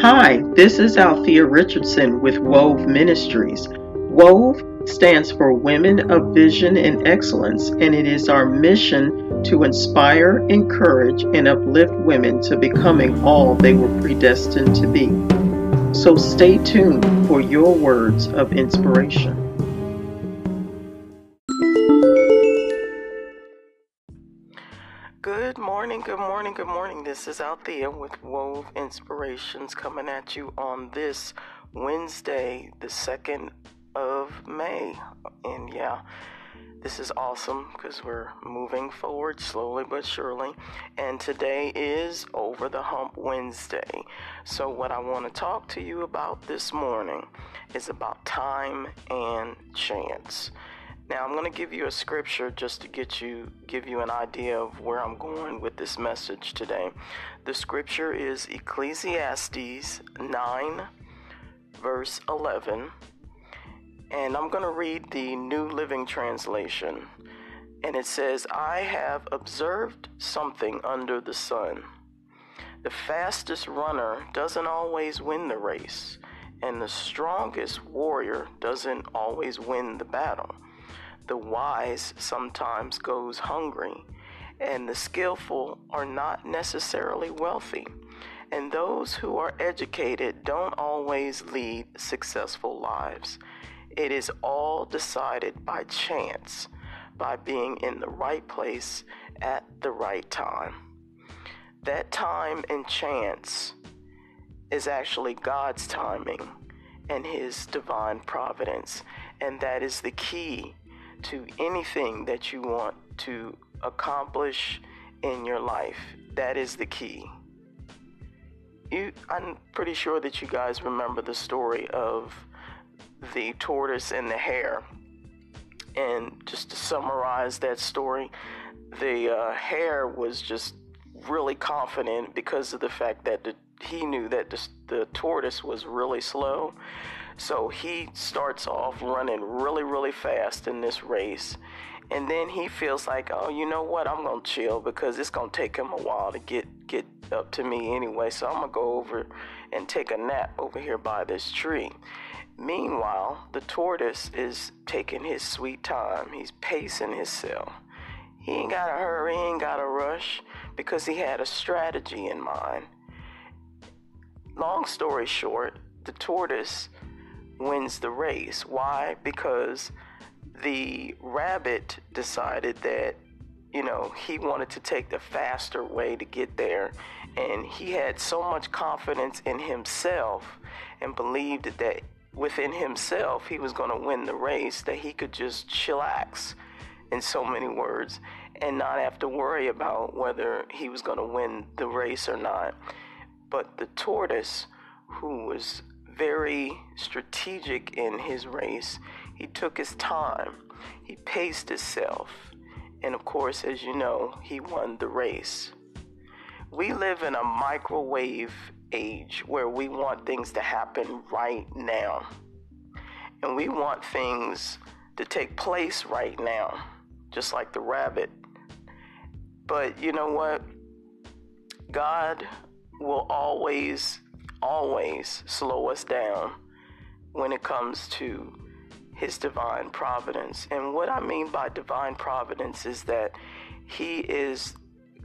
Hi, this is Althea Richardson with Wove Ministries. Wove stands for Women of Vision and Excellence, and it is our mission to inspire, encourage, and uplift women to becoming all they were predestined to be. So stay tuned for your words of inspiration. Good morning, good morning, good morning. This is Althea with Wove Inspirations coming at you on this Wednesday, the 2nd of May. And yeah, this is awesome because we're moving forward slowly but surely. And today is Over the Hump Wednesday. So, what I want to talk to you about this morning is about time and chance. Now I'm going to give you a scripture just to get you give you an idea of where I'm going with this message today. The scripture is Ecclesiastes 9 verse 11. And I'm going to read the New Living Translation. And it says, "I have observed something under the sun. The fastest runner doesn't always win the race, and the strongest warrior doesn't always win the battle." The wise sometimes goes hungry, and the skillful are not necessarily wealthy. And those who are educated don't always lead successful lives. It is all decided by chance, by being in the right place at the right time. That time and chance is actually God's timing and His divine providence, and that is the key to anything that you want to accomplish in your life. That is the key. You, I'm pretty sure that you guys remember the story of the tortoise and the hare. And just to summarize that story, the uh, hare was just really confident because of the fact that the, he knew that the, the tortoise was really slow. So he starts off running really, really fast in this race. And then he feels like, oh, you know what? I'm to chill because it's to take him a while to get, get up to me anyway. So I'm to go over and take a nap over here by this tree. Meanwhile, the tortoise is taking his sweet time. He's pacing himself. He ain't got to hurry, he ain't got to rush because he had a strategy in mind. Long story short, the tortoise wins the race. Why? Because the rabbit decided that, you know, he wanted to take the faster way to get there. And he had so much confidence in himself and believed that within himself he was going to win the race that he could just chillax, in so many words, and not have to worry about whether he was going to win the race or not. But the tortoise, who was very strategic in his race. He took his time, he paced himself, and of course, as you know, he won the race. We live in a microwave age where we want things to happen right now. And we want things to take place right now, just like the rabbit. But you know what? God will always always slow us down when it comes to his divine providence. And what I mean by divine providence is that he is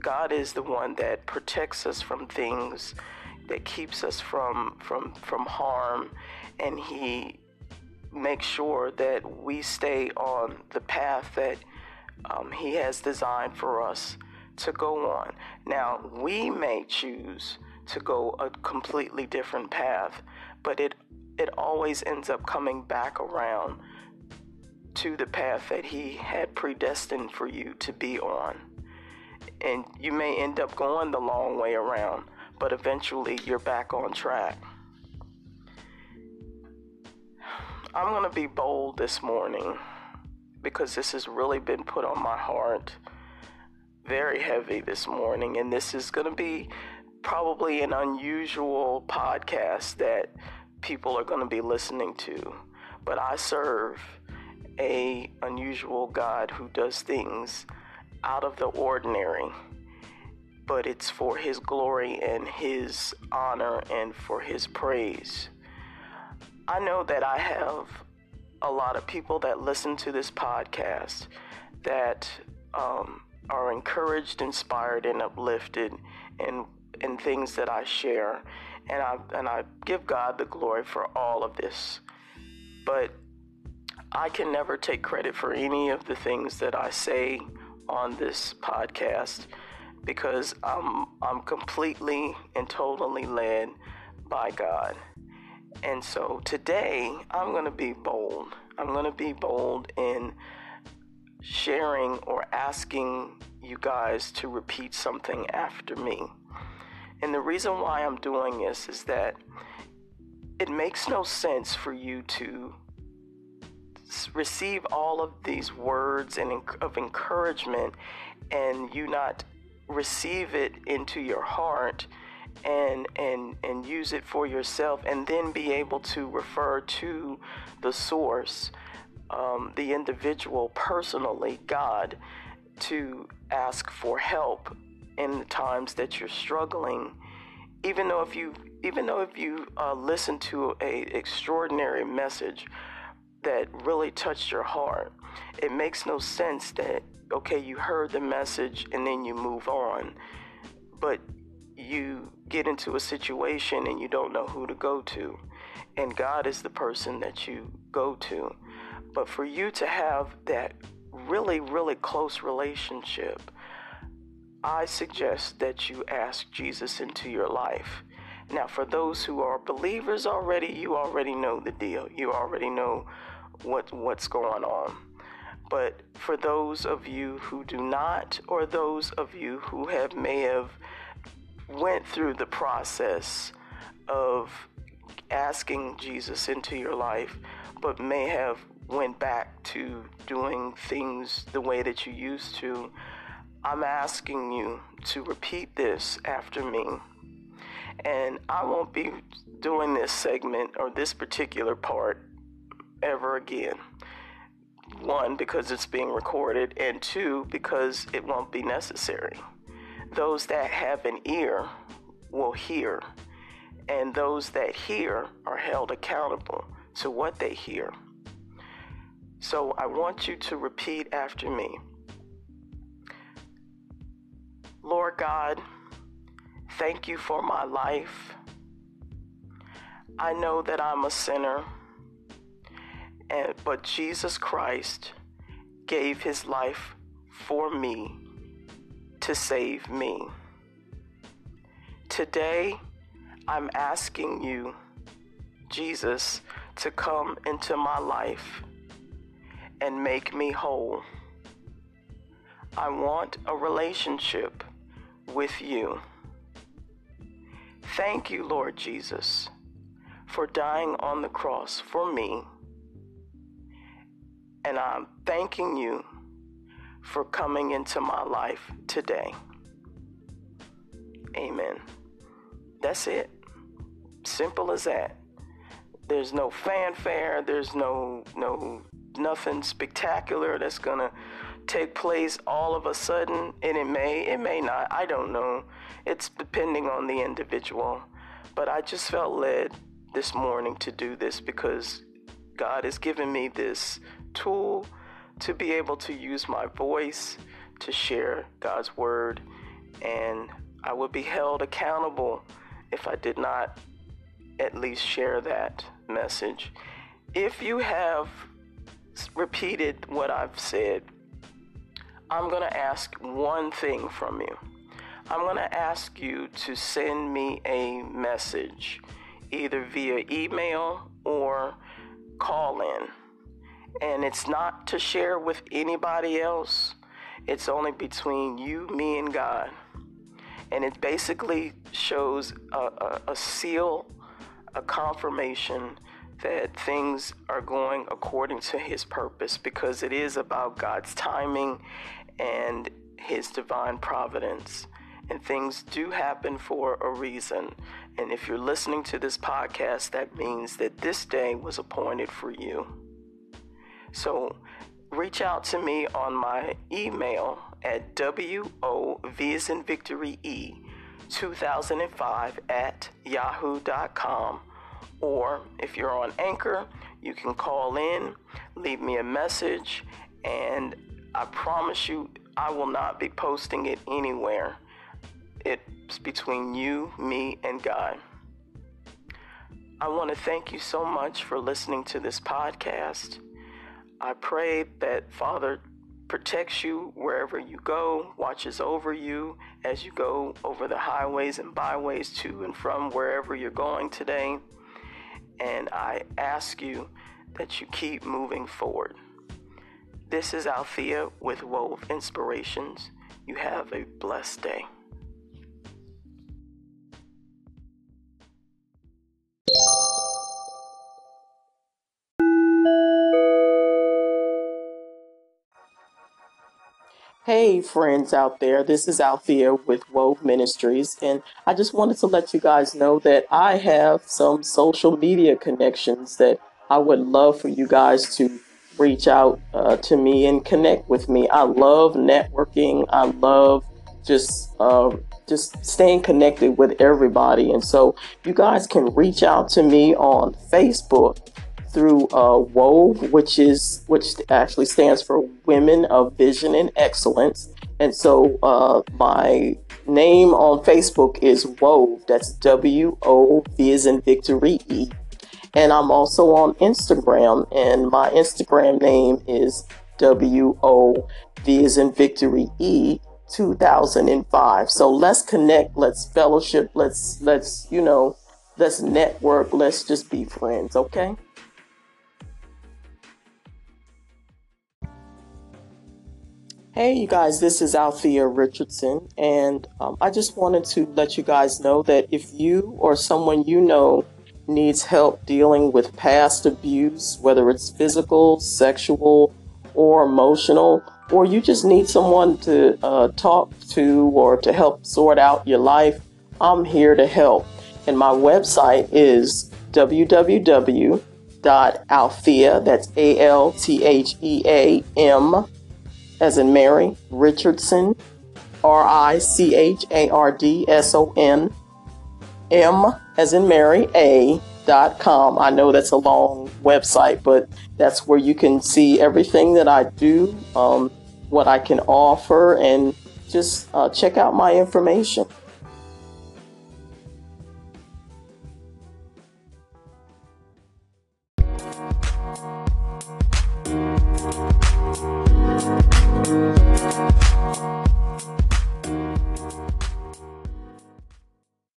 God is the one that protects us from things that keeps us from from from harm and he makes sure that we stay on the path that um, he has designed for us to go on. Now, we may choose to go a completely different path, but it it always ends up coming back around to the path that he had predestined for you to be on. And you may end up going the long way around, but eventually you're back on track. I'm going to be bold this morning because this has really been put on my heart very heavy this morning, and this is going to be probably an unusual podcast that people are going to be listening to, but I serve a unusual God who does things out of the ordinary. but it's for His glory and His honor and for His praise. I know that I have a lot of people that listen to this podcast that um, are encouraged, inspired, and uplifted in in things that I share, and I and I give God the glory for all of this. But I can never take credit for any of the things that I say on this podcast because I'm I'm completely and totally led by God. And so today I'm going to be bold. I'm going to be bold in sharing or asking you guys to repeat something after me. And the reason why I'm doing this is that it makes no sense for you to receive all of these words and of encouragement and you not receive it into your heart and and and use it for yourself and then be able to refer to the source um, the individual personally god to ask for help in the times that you're struggling even though if you even though if you uh, listen to a extraordinary message that really touched your heart it makes no sense that okay you heard the message and then you move on. But you get into a situation and you don't know who to go to. And god is the person that you go to. But for you to have that really really close relationship I suggest that you ask Jesus into your life. Now, for those who are believers already, you already know the deal. You already know what what's going on. But for those of you who do not, or those of you who have may have went through the process of asking Jesus into your life, but may have went back to doing things the way that you used to, I'm asking you to repeat this after me. And I won't be doing this segment or this particular part ever again. One, because it's being recorded, and two, because it won't be necessary. Those that have an ear will hear, and those that hear are held accountable to what they hear. So I want you to repeat after me. Lord God, thank you for my life. I know that I'm a sinner, and, but Jesus Christ gave his life for me to save me. Today, I'm asking you, Jesus, to come into my life and make me whole. I want a relationship with you. Thank you, Lord Jesus, for dying on the cross for me. And I'm thanking you for coming into my life today. Amen. That's it. Simple as that. There's no fanfare, there's no no nothing spectacular that's going to take place all of a sudden, and it may, it may not. I don't know. It's depending on the individual. But I just felt led this morning to do this because God has given me this tool to be able to use my voice to share God's word. And I would be held accountable if I did not at least share that message. If you have repeated what I've said I'm going to ask one thing from you. I'm going to ask you to send me a message, either via email or call in. And it's not to share with anybody else, it's only between you, me, and God. And it basically shows a, a, a seal, a confirmation that things are going according to His purpose because it is about God's timing and His divine providence. And things do happen for a reason. And if you're listening to this podcast, that means that this day was appointed for you. So reach out to me on my email, at WOV is in Victory E 2005 at yahoo.com. Or if you're on Anchor, you can call in, leave me a message, and I promise you I will not be posting it anywhere. It's between you, me, and God. I want to thank you so much for listening to this podcast. I pray that Father protects you wherever you go, watches over you as you go over the highways and byways to and from wherever you're going today. And I ask you that you keep moving forward. This is Althea with Wove Inspirations. You have a blessed day. Friends out there, this is Althea with Wove Ministries, and I just wanted to let you guys know that I have some social media connections that I would love for you guys to reach out uh, to me and connect with me. I love networking. I love just uh, just staying connected with everybody, and so you guys can reach out to me on Facebook through uh, WOVE, which is which actually stands for Women of Vision and Excellence. And so uh, my name on Facebook is WOVE. That's W O V is in Victory E. And I'm also on Instagram, and my Instagram name is W O V is in Victory E 2005. So let's connect, let's fellowship, let's let's you know, let's network, let's just be friends, okay? Hey, you guys, this is Althea Richardson, and um, I just wanted to let you guys know that if you or someone you know needs help dealing with past abuse, whether it's physical, sexual, or emotional, or you just need someone to uh, talk to or to help sort out your life, I'm here to help. And my website is www.althea, that's A L T H E A M as in Mary, Richardson, R I C H A R D S O N, M as in Mary, A dot com. I know that's a long website, but that's where you can see everything that I do, um, what I can offer, and just uh, check out my information.